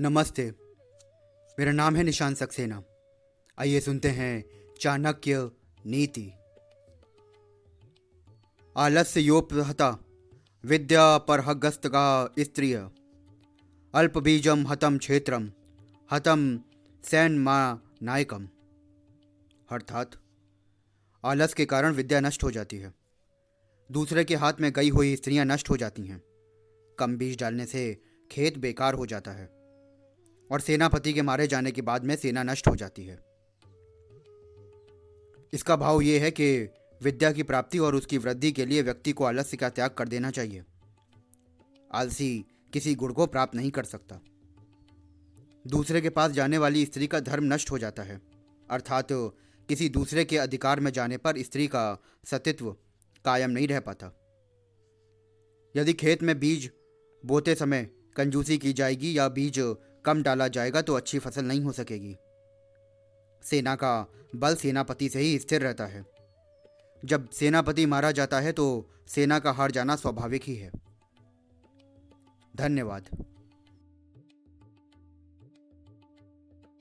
नमस्ते। मेरा नाम है निशान सक्सेना। आइए सुनते हैं चाणक्य नीति। आलस्य योपहता, विद्या पर हगस्त का स्त्रिय। अल्प बीजम हतम क्षेत्रम हतम सैन मा नायकम अर्थात आलस के कारण विद्या नष्ट हो जाती है। दूसरे के हाथ में गई हुई स्त्रियाँ नष्ट हो जाती हैं। कम बीज डालने से खेत बेकार हो जाता है। और सेनापति के मारे जाने के बाद में सेना नष्ट हो जाती है। इसका भाव ये है कि विद्या की प्राप्ति और उसकी वृद्धि के लिए व्यक्ति को आलस्य का त्याग कर देना चाहिए। आलसी किसी गुण को प्राप्त नहीं कर सकता। दूसरे के पास जाने वाली स्त्री का धर्म नष्ट हो जाता है। अर्थात किसी दूसरे के अधिकार में जाने पर स्त्री का सतित्व कायम नहीं रह पाता। यदि खेत में बीज बोते समय कंजूसी की जाएगी या बीज कम डाला जाएगा तो अच्छी फ़सल नहीं हो सकेगी। सेना का बल सेनापति से ही स्थिर रहता है। जब सेनापति मारा जाता है तो सेना का हार जाना स्वाभाविक ही है। धन्यवाद।